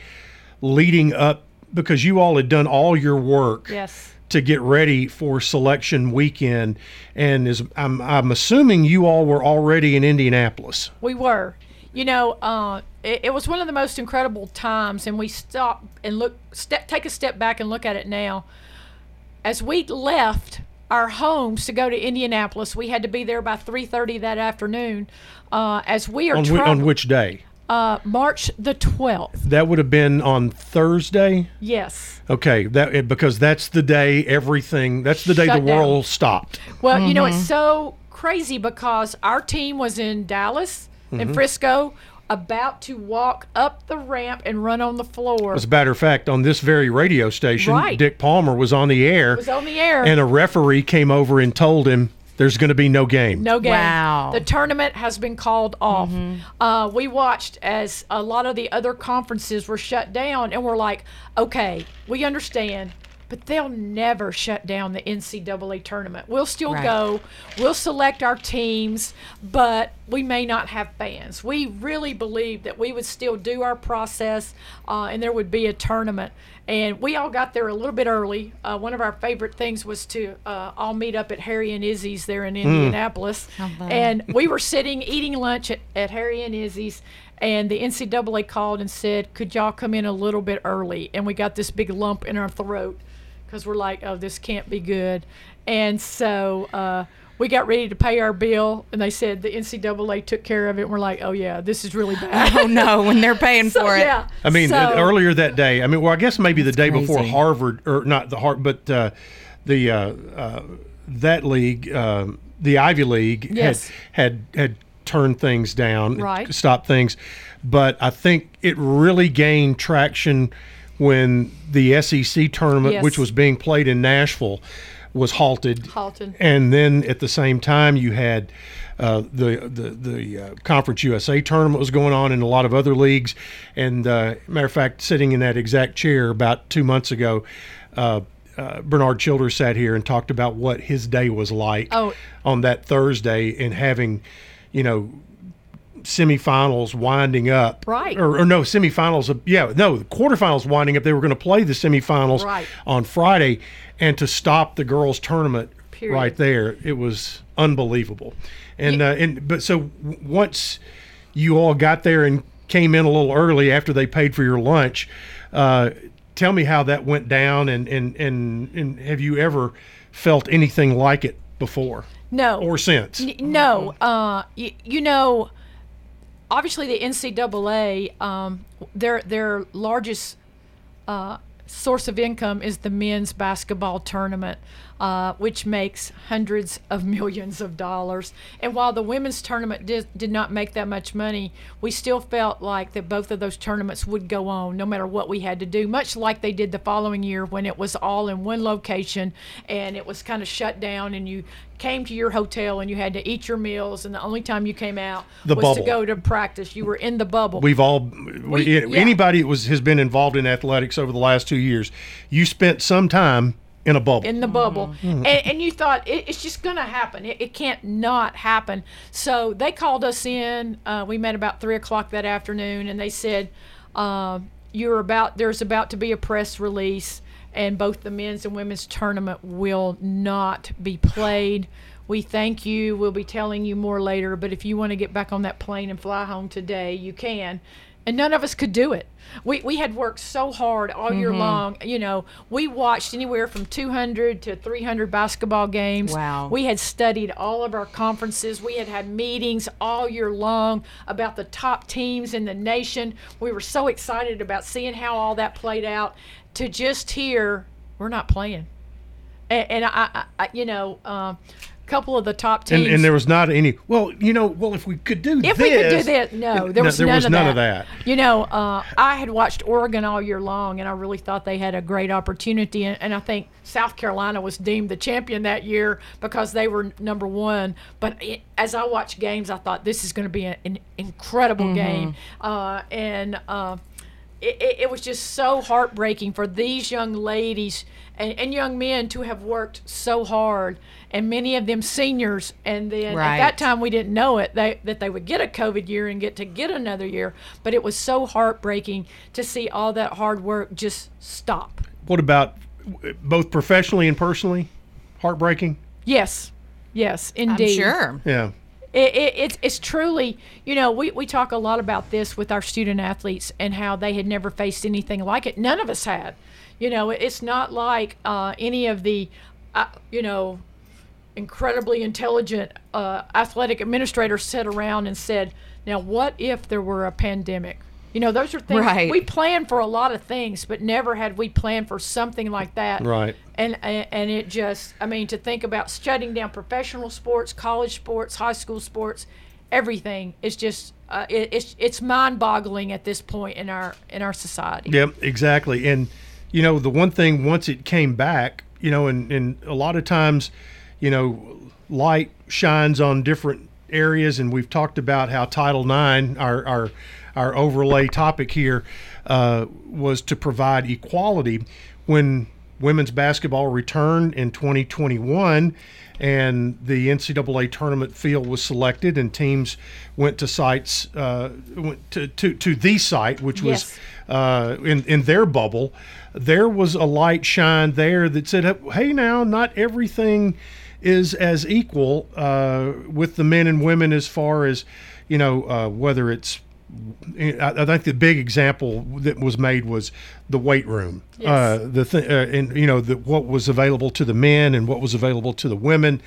leading up because you all had done all your work yes. to get ready for selection weekend and is I'm, I'm assuming you all were already in Indianapolis. We were. You know, uh, it, it was one of the most incredible times, and we stop and look, step, take a step back and look at it now. As we left our homes to go to Indianapolis, we had to be there by 3:30 that afternoon. Uh, as we are On, whi- on which day? uh, March the 12th. That would have been on Thursday. Yes. Okay, that because that's the day everything. That's the day Shut the down. world stopped. Well, you know, Mm-hmm. it's so crazy because our team was in Dallas Mm-hmm. and Frisco, about to walk up the ramp and run on the floor. As a matter of fact, on this very radio station, Right. Dick Palmer was on the air, was on the air. and a referee came over and told him there's going to be no game. No game. Wow. The tournament has been called off. Uh, we watched as a lot of the other conferences were shut down, and we're like, okay, we understand, but they'll never shut down the NCAA tournament. We'll still Right. go, we'll select our teams, but we may not have fans. We really believed that we would still do our process, uh, and there would be a tournament. And we all got there a little bit early. Uh, one of our favorite things was to uh, all meet up at Harry and Izzy's there in Indianapolis. And we were sitting eating lunch at, at Harry and Izzy's, and the NCAA called and said, Could y'all come in a little bit early? And we got this big lump in our throat because we're like, Oh, this can't be good. And so uh, we got ready to pay our bill, and they said the NCAA took care of it. And we're like, Oh, yeah, this is really bad. Oh no, when they're paying [LAUGHS] So, for it. yeah. I mean, So- uh, earlier that day. I mean, well, I guess maybe the day before. Harvard, or not the Harvard, but uh, the uh, uh, that league, um, the Ivy League, Yes. had had had turn things down, Right. stop things. But I think it really gained traction when the SEC tournament, Yes. which was being played in Nashville, was halted. Halted. And then at the same time, you had uh, the the the uh, Conference USA tournament was going on in a lot of other leagues. And uh, matter of fact, sitting in that exact chair about two months ago. Uh, uh, Bernard Childress sat here and talked about what his day was like Oh. on that Thursday and having, you know, semifinals winding up. Right. Or, or no, semifinals. Of, yeah, no, the quarterfinals winding up. They were going to play the semifinals Right. on Friday, and to stop the girls' tournament Period. right there, it was unbelievable. And uh, and but so once you all got there and came in a little early after they paid for your lunch, uh, tell me how that went down, and and and, and have you ever felt anything like it before No. or since? N- No, uh, y- you know, obviously the NCAA, um, their their largest uh, source of income is the men's basketball tournament, uh, which makes hundreds of [LAUGHS] millions of dollars. And while the women's tournament did, did not make that much money, we still felt like that both of those tournaments would go on no matter what we had to do, much like they did the following year when it was all in one location and it was kind of shut down and you came to your hotel and you had to eat your meals and the only time you came out The was bubble. to go to practice. You were in the bubble. We've all we, yeah. anybody that was has been involved in athletics over the last two years. You spent some time in a bubble. in the bubble and, and you thought it, it's just gonna happen it, it can't not happen so they called us in uh, we met about three o'clock that afternoon and they said um, you're about there's about to be a press release and both the men's and women's tournament will not be played we thank you we'll be telling you more later but if you want to get back on that plane and fly home today you can and none of us could do it. We, we had worked so hard all year mm-hmm. long. You know, we watched anywhere from 200 to 300 basketball games. Wow. We had studied all of our conferences. We had had meetings all year long about the top teams in the nation. We were so excited about seeing how all that played out to just hear we're not playing. And, and I, I, I, you know, um, a couple of the top teams. and, and there was not any. Well, you know, well, if we could do If this, we could do that, no, there was, there none, was of, none that. of that. You know, uh, I had watched Oregon all year long, and I really thought they had a great opportunity. And, and I think South Carolina was deemed the champion that year because they were number one. But it, as I watched games, I thought this is going to be a- an incredible game. Uh, and uh, it, it, it was just so heartbreaking for these young ladies and, and young men to have worked so hard and many of them seniors and then Right. at that time we didn't know it they, that they would get a covid year and get to get another year but it was so heartbreaking to see all that hard work just stop What about both professionally and personally? Heartbreaking. yes yes indeed I'm indeed sure. Yeah. It, it, it's, it's truly, you know, we, we talk a lot about this with our student athletes and how they had never faced anything like it. None of us had. You know, it's not like uh, any of the, uh, you know, incredibly intelligent uh, athletic administrators sat around and said, now, what if there were a pandemic? You know, those are things Right. we plan for a lot of things, but never had we planned for something like that Right. and and and it just i mean to think about shutting down professional sports college sports high school sports everything is just uh, it, it's it's mind-boggling at this point in our in our society Yep, exactly. And you know, the one thing once it came back, you know, and, and a lot of times, you know, light shines on different areas, and we've talked about how Title IX, our our our overlay topic here, uh, was to provide equality when women's basketball returned in 2021 and the NCAA tournament field was selected and teams went to sites uh, went to, to, to the site which was Yes. uh, in in their bubble, there was a light shine there that said, "Hey, now not everything is as equal uh, with the men and women as far as you know uh, whether it's." I, I think the big example that was made was the weight room. Yes. Uh, the th- uh, and you know the, what was available to the men and what was available to the women.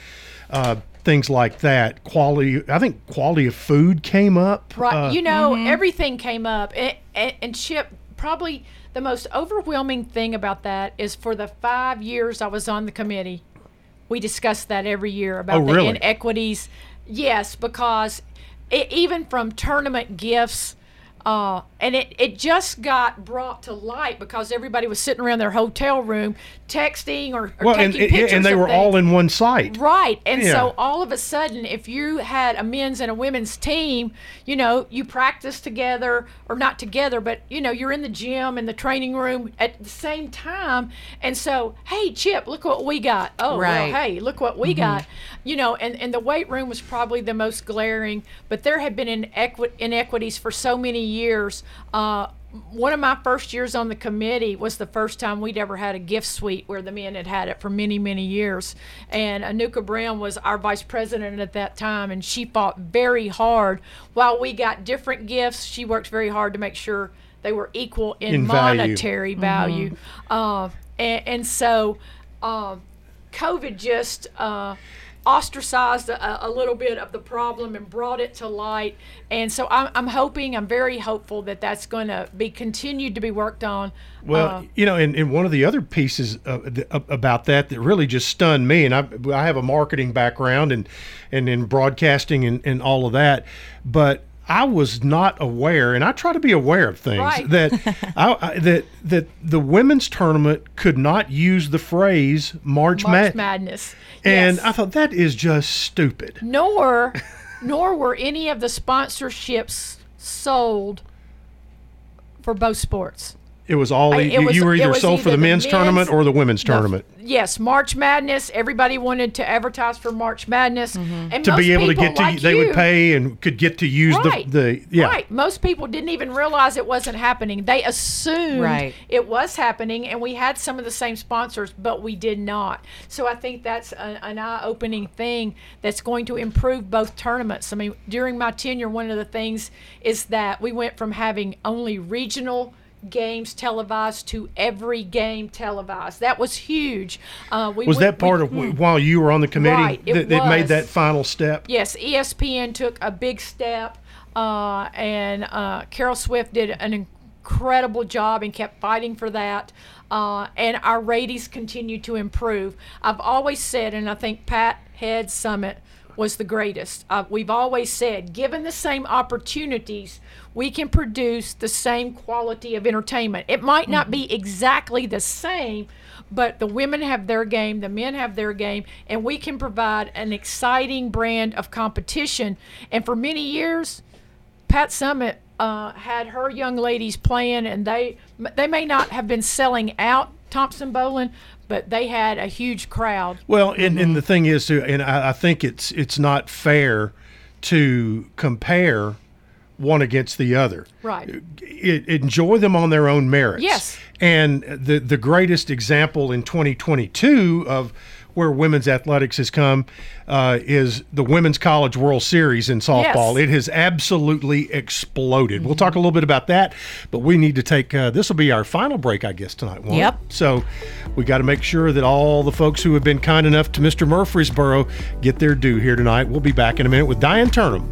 Uh, things like that. Quality. I think quality of food came up. right Uh, you know everything came up and, and, and chip probably the most overwhelming thing about that is for the five years i was on the committee we discussed that every year about Oh, the inequities yes because it, even from tournament gifts. Uh, and it, it just got brought to light because everybody was sitting around their hotel room texting or, or Well, taking and, pictures and they were things. all in one site. Right. And Yeah. so all of a sudden, if you had a men's and a women's team, you know, you practice together or not together, but, you know, you're in the gym and the training room at the same time. And so, hey, Chip, look what we got. Oh, Right. well, hey, look what we got. You know, and, and the weight room was probably the most glaring, but there had been inequi- inequities for so many years. Uh, one of my first years on the committee was the first time we'd ever had a gift suite where the men had had it for many, many years. And Anucha Browne was our vice president at that time, and she fought very hard. While we got different gifts, she worked very hard to make sure they were equal in, In value. monetary value. Uh, and, and so uh, COVID just uh, ostracized a, a little bit of the problem and brought it to light. And so I'm, I'm hoping, I'm very hopeful that that's going to be continued to be worked on. Well, Uh, you know, and, and one of the other pieces of, the- about that that really just stunned me, and I, I have a marketing background and and in broadcasting and, and all of that, but I was not aware, and I try to be aware of things Right. that [LAUGHS] I, I, that that the women's tournament could not use the phrase March, March Mad- Madness. and Yes. I thought that is just stupid. nor [LAUGHS] nor were any of the sponsorships sold for both sports. It was all I- you, was- you were either was sold for either the the men's, tournament or the women's No, tournament. Yes, March Madness. Everybody wanted to advertise for March Madness, mm-hmm. and To most be able to get to, like they you- would pay and could get to use Right. the the yeah. Right. Most people didn't even realize it wasn't happening. They assumed Right. it was happening, and we had some of the same sponsors, but we did not. So I think that's a, an eye-opening thing that's going to improve both tournaments. I mean, during my tenure, one of the things is that we went from having only regional games televised to every game televised. That was huge. Uh, we Was went- that part we- of while you were on the committee Right, that, that made that final step? Yes, ESPN took a big step, uh, and uh, Carol Stiff did an incredible job and kept fighting for that. Uh, and our ratings continue to improve. I've always said, and I think Pat Head Summitt was the greatest. Uh, we've always said, given the same opportunities, we can produce the same quality of entertainment. It might not be exactly the same, but the women have their game, the men have their game, and we can provide an exciting brand of competition. And for many years, Pat Summitt uh, had her young ladies playing, and they they may not have been selling out Thompson-Boling, but they had a huge crowd. Well, and, and the mm-hmm. thing is, too, and I, I think it's it's not fair to compare one against the other. Right. It, enjoy them on their own merits. Yes. And the the greatest example in 2022 of where women's athletics has come uh, is the Women's College World Series in softball. Yes. It has absolutely exploded. We'll talk a little bit about that, but we need to take uh, this will be our final break, I guess, tonight. won't it? Yep. So we got to make sure that all the folks who have been kind enough to Mr. Murfreesboro get their due here tonight. We'll be back in a minute with Diane Turnham.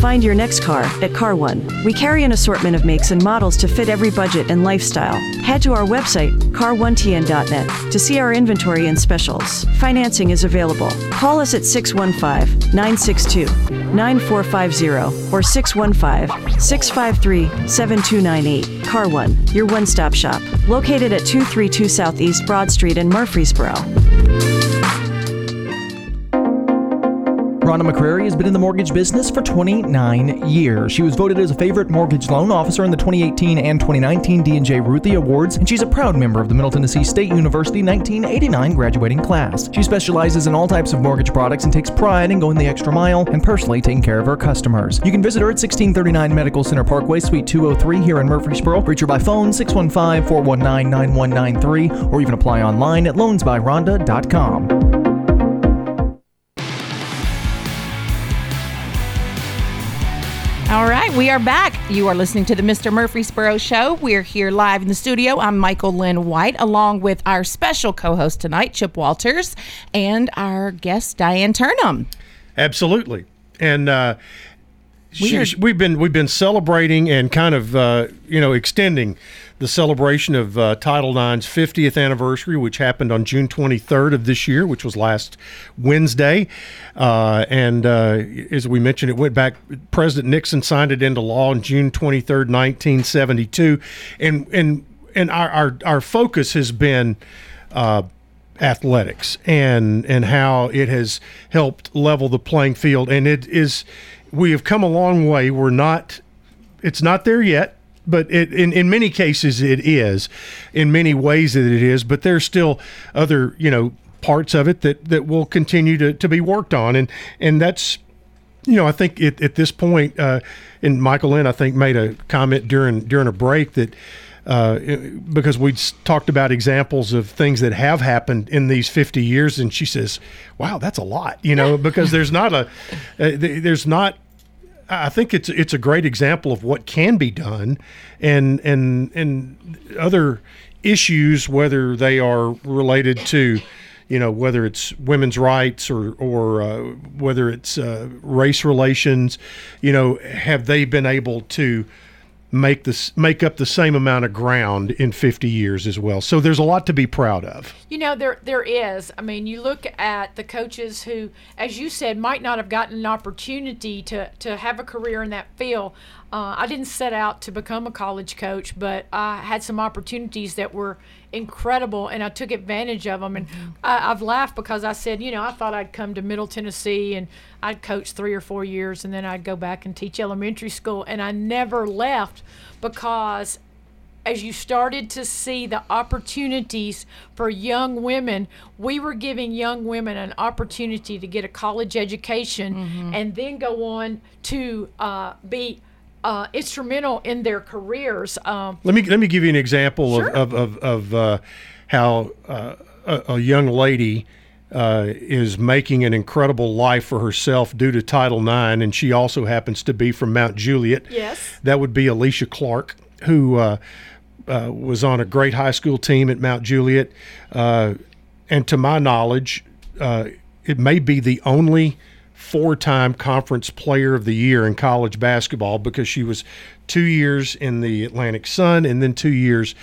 Find your next car at Car One. We carry an assortment of makes and models to fit every budget and lifestyle. Head to our website, car1tn.net, to see our inventory and specials. Financing is available. Call us at 615 962 9450 or 615 653 7298. Car One, your one stop shop. Located at 232 Southeast Broad Street in Murfreesboro. Rhonda McCrary has been in the mortgage business for 29 years. She was voted as a favorite mortgage loan officer in the 2018 and 2019 D&J Ruthie Awards, and she's a proud member of the Middle Tennessee State University 1989 graduating class. She specializes in all types of mortgage products and takes pride in going the extra mile and personally taking care of her customers. You can visit her at 1639 Medical Center Parkway, Suite 203 here in Murfreesboro. Reach her by phone 615-419-9193 or even apply online at loansbyrhonda.com. right, we are back. You are listening to the Mr. Murfreesboro Show. We're here live in the studio. I'm Michael Lynn White, along with our special co host tonight, Chip Walters, and our guest, Diane Turnham. Absolutely. And, uh, We she- are- we've been we've been celebrating and kind of uh, you know extending the celebration of uh, Title IX's 50th anniversary, which happened on June 23rd of this year, which was last Wednesday. Uh, and uh, as we mentioned, it went back. President Nixon signed it into law on June 23rd, 1972, and and and our our, our focus has been. Uh, athletics and and how it has helped level the playing field and it is we have come a long way we're not it's not there yet but it, in, in many cases it is in many ways that it is but there's still other you know parts of it that that will continue to, to be worked on and and that's you know, I think at, at this point, uh, and Michael Lynn, I think, made a comment during during a break that uh, because we talked about examples of things that have happened in these 50 years, and she says, "Wow, that's a lot," you know, [LAUGHS] because there's not a uh, there's not. I think it's it's a great example of what can be done, and and and other issues, whether they are related to you know whether it's women's rights or or uh, whether it's uh, race relations you know have they been able to make this make up the same amount of ground in 50 years as well so there's a lot to be proud of You know, there there is. I mean, you look at the coaches who, as you said, might not have gotten an opportunity to to have a career in that field. Uh, I didn't set out to become a college coach, but I had some opportunities that were incredible, and I took advantage of them. And I, I've laughed because I said, you know, I thought I'd come to Middle Tennessee and I'd coach three or four years, and then I'd go back and teach elementary school, and I never left because as you started to see the opportunities for young women, we were giving young women an opportunity to get a college education and then go on to uh, be uh, instrumental in their careers. Um, let me let me give you an example Sure. of of, of, of uh, how uh, a, a young lady uh, is making an incredible life for herself due to Title IX, and she also happens to be from Mount Juliet. Yes. that would be Alysha Clark, who uh, uh, was on a great high school team at Mount Juliet, uh, and to my knowledge, uh, it may be the only four-time conference player of the year in college basketball because she was two years in the Atlantic Sun and then two years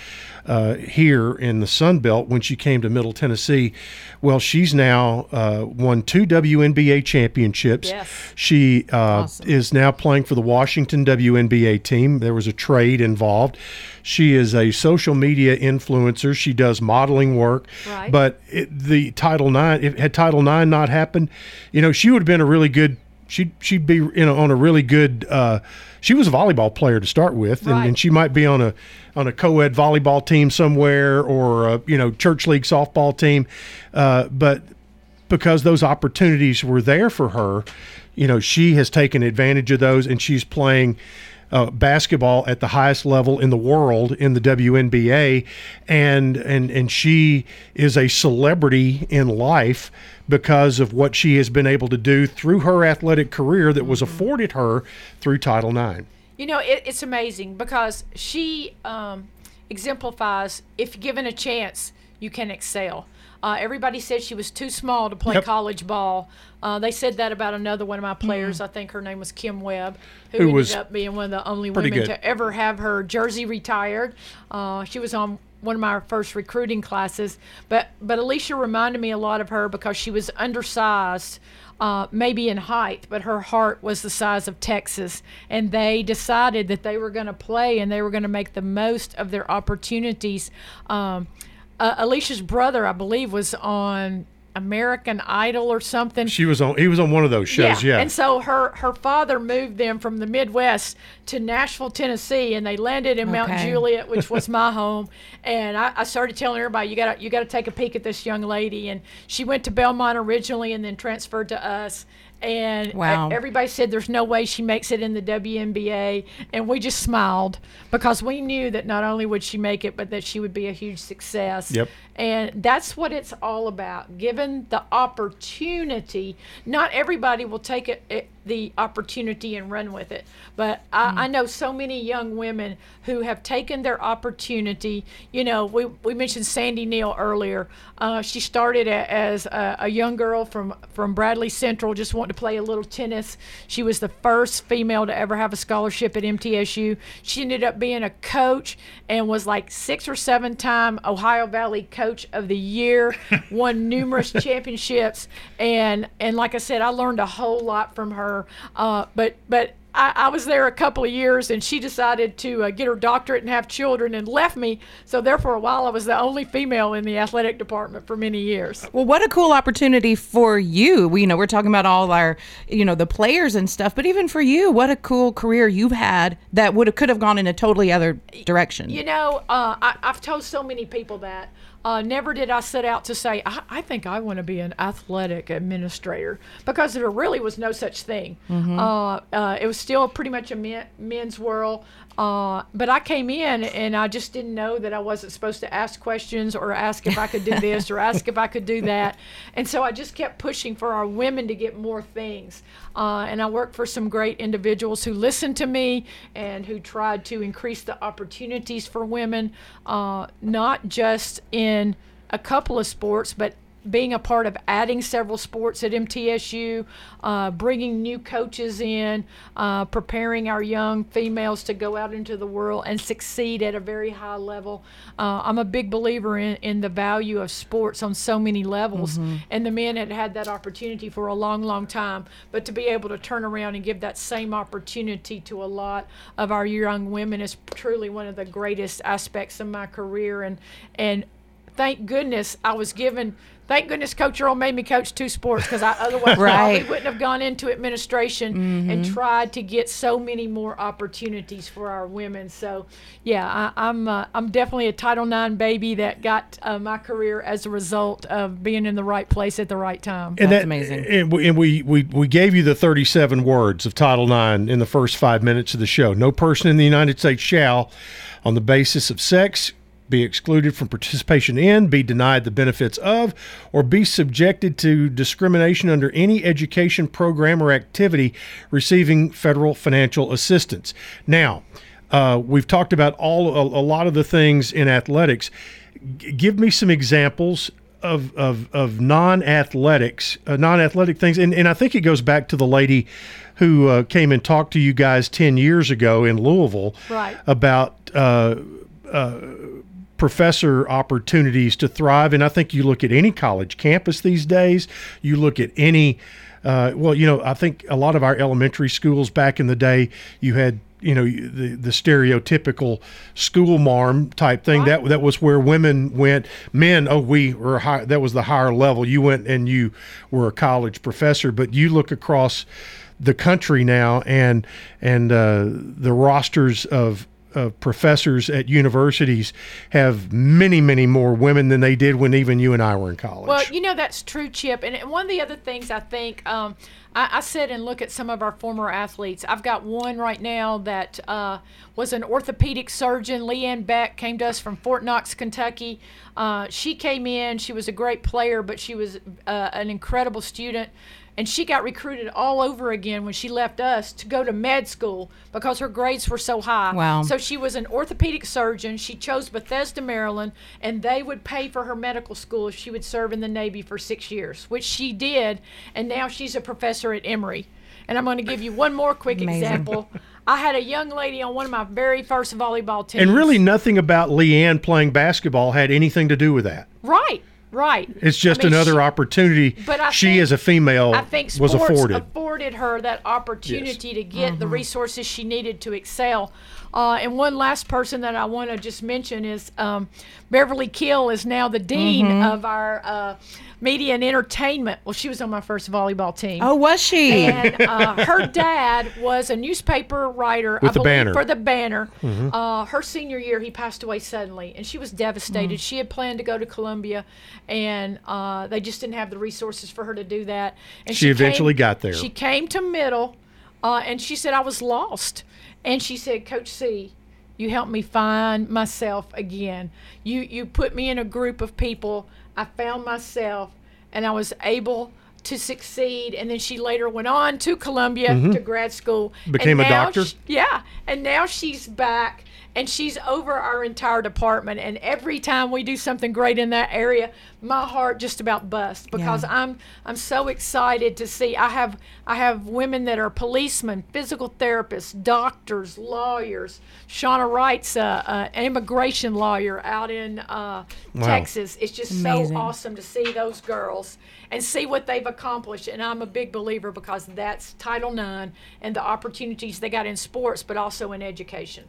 uh, here in the Sun Belt when she came to Middle Tennessee. Well, she's now uh, won two WNBA championships. Yes. She uh, is now playing for the Washington WNBA team. There was a trade involved. She is a social media influencer. She does modeling work. Right. But it, the Title IX, if had Title IX not happened, you know, she would have been a really good. She'd she'd be you know on a really good. Uh, she was a volleyball player to start with, and, and she might be on a on a co-ed volleyball team somewhere or a, you know church league softball team, uh, but because those opportunities were there for her, you know, she has taken advantage of those and she's playing uh, basketball at the highest level in the world in the WNBA, and and and she is a celebrity in life because of what she has been able to do through her athletic career that was afforded her through Title IX. You know, it, it's amazing because she um, exemplifies if given a chance, you can excel. Uh, everybody said she was too small to play Yep. college ball. Uh, they said that about another one of my players. I think her name was Kim Webb, who, Who ended was up being one of the only women good. to ever have her jersey retired. Uh, she was on one of my first recruiting classes, but but Alysha reminded me a lot of her because she was undersized. Uh, maybe in height, but her heart was the size of Texas. And they decided that they were going to play and they were going to make the most of their opportunities. Um, uh, Alysha's brother, I believe, was on American Idol or something. She was on. He was on one of those shows. Yeah. And so her her father moved them from the Midwest to Nashville, Tennessee, and they landed in Mount Juliet, which was [LAUGHS] my home. And I, I started telling everybody, you got to you got to take a peek at this young lady. And she went to Belmont originally, and then transferred to us. And Wow. everybody said there's no way she makes it in the WNBA, and we just smiled because we knew that not only would she make it, but that she would be a huge success. Yep. And that's what it's all about. Given the opportunity, not everybody will take it, it the opportunity and run with it. But I, I know so many young women who have taken their opportunity. You know, we, we mentioned Sandy Neal earlier. Uh, she started a, as a, a young girl from, from Bradley Central, just wanting to play a little tennis. She was the first female to ever have a scholarship at MTSU. She ended up being a coach and was like six or seven time Ohio Valley Coach of the Year, [LAUGHS] won numerous championships, and and like I said, I learned a whole lot from her. Uh, but but. I, I was there a couple of years, and she decided to uh, get her doctorate and have children, and left me. So there for a while, I was the only female in the athletic department for many years. Well, what a cool opportunity for you. We, you know, we're talking about all our, you know, the players and stuff, but even for you, what a cool career you've had that would have could have gone in a totally other direction. You know, uh, I, I've told so many people that. Uh, never did I set out to say, I, I think I want to be an athletic administrator because there really was no such thing. Uh, uh, it was still pretty much a men, men's world. Uh, but I came in and I just didn't know that I wasn't supposed to ask questions or ask if I could do this or ask if I could do that. And so I just kept pushing for our women to get more things. Uh, and I worked for some great individuals who listened to me and who tried to increase the opportunities for women, uh, not just in a couple of sports, but being a part of adding several sports at MTSU, uh, bringing new coaches in, uh, preparing our young females to go out into the world and succeed at a very high level. Uh, I'm a big believer in, in the value of sports on so many levels, and the men had had that opportunity for a long, long time. But to be able to turn around and give that same opportunity to a lot of our young women is truly one of the greatest aspects of my career, and and thank goodness I was given. Thank goodness Coach Earl made me coach two sports because I otherwise [LAUGHS] Right. probably wouldn't have gone into administration and tried to get so many more opportunities for our women. So, yeah, I, I'm uh, I'm definitely a Title IX baby that got uh, my career as a result of being in the right place at the right time. and That's amazing. And we, and we, we, we gave you the 37 words of Title IX in the first five minutes of the show. No person in the United States shall, on the basis of sex, be excluded from participation in, be denied the benefits of, or be subjected to discrimination under any education program or activity receiving federal financial assistance. Now, uh, we've talked about all a, a lot of the things in athletics. G- give me some examples of of, of non-athletics, uh, non-athletic things, and and I think it goes back to the lady who uh, came and talked to you guys ten years ago in Louisville Right. about. Professor opportunities to thrive. And i think you look at any college campus these days. You look at any uh, well you know i think a lot of our elementary schools back in the day you had you know the the stereotypical school marm type thing. That that was where women went. Men oh we were high that was the higher level. You went and you were a college professor. But you look across the country now and and uh, the rosters of of professors at universities have many many more women than they did when even you and I were in college. Well, you know that's true, Chip. And and one of the other things I think um, I, I sit and look at some of our former athletes. I've got one right now that uh, was an orthopedic surgeon. Leanne Beck came to us from Fort Knox, Kentucky. Uh, she came in. She was a great player, but she was uh, an incredible student. And she got recruited all over again when she left us to go to med school because her grades were so high. Wow. So she was an orthopedic surgeon. She chose Bethesda, Maryland, and they would pay for her medical school if she would serve in the Navy for six years, which she did. And now she's a professor at Emory. And I'm going to give you one more quick Amazing. example. I had a young lady on one of my very first volleyball teams. And really, nothing about Leanne playing basketball had anything to do with that. Right, right. It's just I mean, another she- opportunity But I she, think- as a female, I think was sports afforded. afforded her that opportunity to get Mm-hmm. the resources she needed to excel. Uh, and one last person that I want to just mention is um, Beverly Keel is now the dean Mm-hmm. of our uh, media and entertainment. Well, she was on my first volleyball team. Oh, was she? And uh, [LAUGHS] her dad was a newspaper writer With I the believe, Banner. for the Banner. Uh, her senior year, he passed away suddenly, and she was devastated. She had planned to go to Columbia, and uh, they just didn't have the resources for her to do that. And She eventually got there. She came to middle, uh, and she said, "I was lost," and she said, "Coach C." You helped me find myself again. You you put me in a group of people. I found myself, and I was able to succeed. And then she later went on to Columbia to grad school. and Mm-hmm. Became a doctor? sh- yeah, and now she's back and she's over our entire department. And every time we do something great in that area, my heart just about busts because Yeah. I'm I'm so excited to see. I have I have women that are policemen, physical therapists, doctors, lawyers. Shauna Wright's a, a, an immigration lawyer out in uh, Texas. It's just Amazing. so awesome to see those girls and see what they've accomplished. And I'm a big believer because that's Title IX and the opportunities they got in sports, but also in education.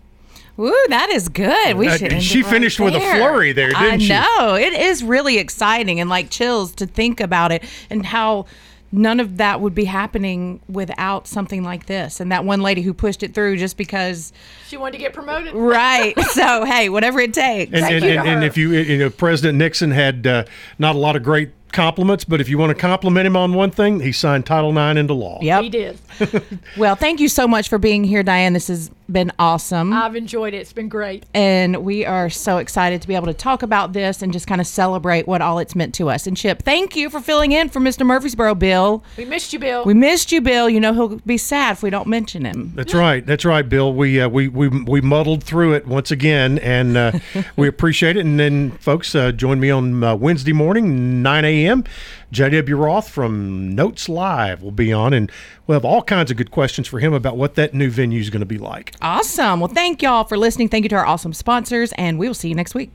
Ooh, that is good. We Uh, should. she it right finished with a flurry there, I didn't she? know it is really exciting and like chills to think about it and how none of that would be happening without something like this and that one lady who pushed it through just because. She wanted to get promoted. Right. [LAUGHS] so hey, whatever it takes. and, and, you to and, and her. if you, you know, President Nixon had uh, not a lot of great compliments, but if you want to compliment him on one thing, he signed Title IX into law. Yeah, He did. [LAUGHS] Well, thank you so much for being here, Diane. This has been awesome. I've enjoyed it. It's been great. and we are so excited to be able to talk about this and just kind of celebrate what all it's meant to us. And Chip, thank you for filling in for Mr. Murfreesboro, Bill. We missed you, Bill. We missed you, Bill. You know he'll be sad if we don't mention him. That's right. That's right, Bill. We uh, we we we muddled through it once again, and uh, [LAUGHS] we appreciate it. And then, folks, uh, join me on uh, Wednesday morning, 9 a.m. J.W. Roth from Notes Live will be on, and we'll have all kinds of good questions for him about what that new venue is going to be like. Awesome. Well, thank y'all for listening. Thank you to our awesome sponsors, and we will see you next week.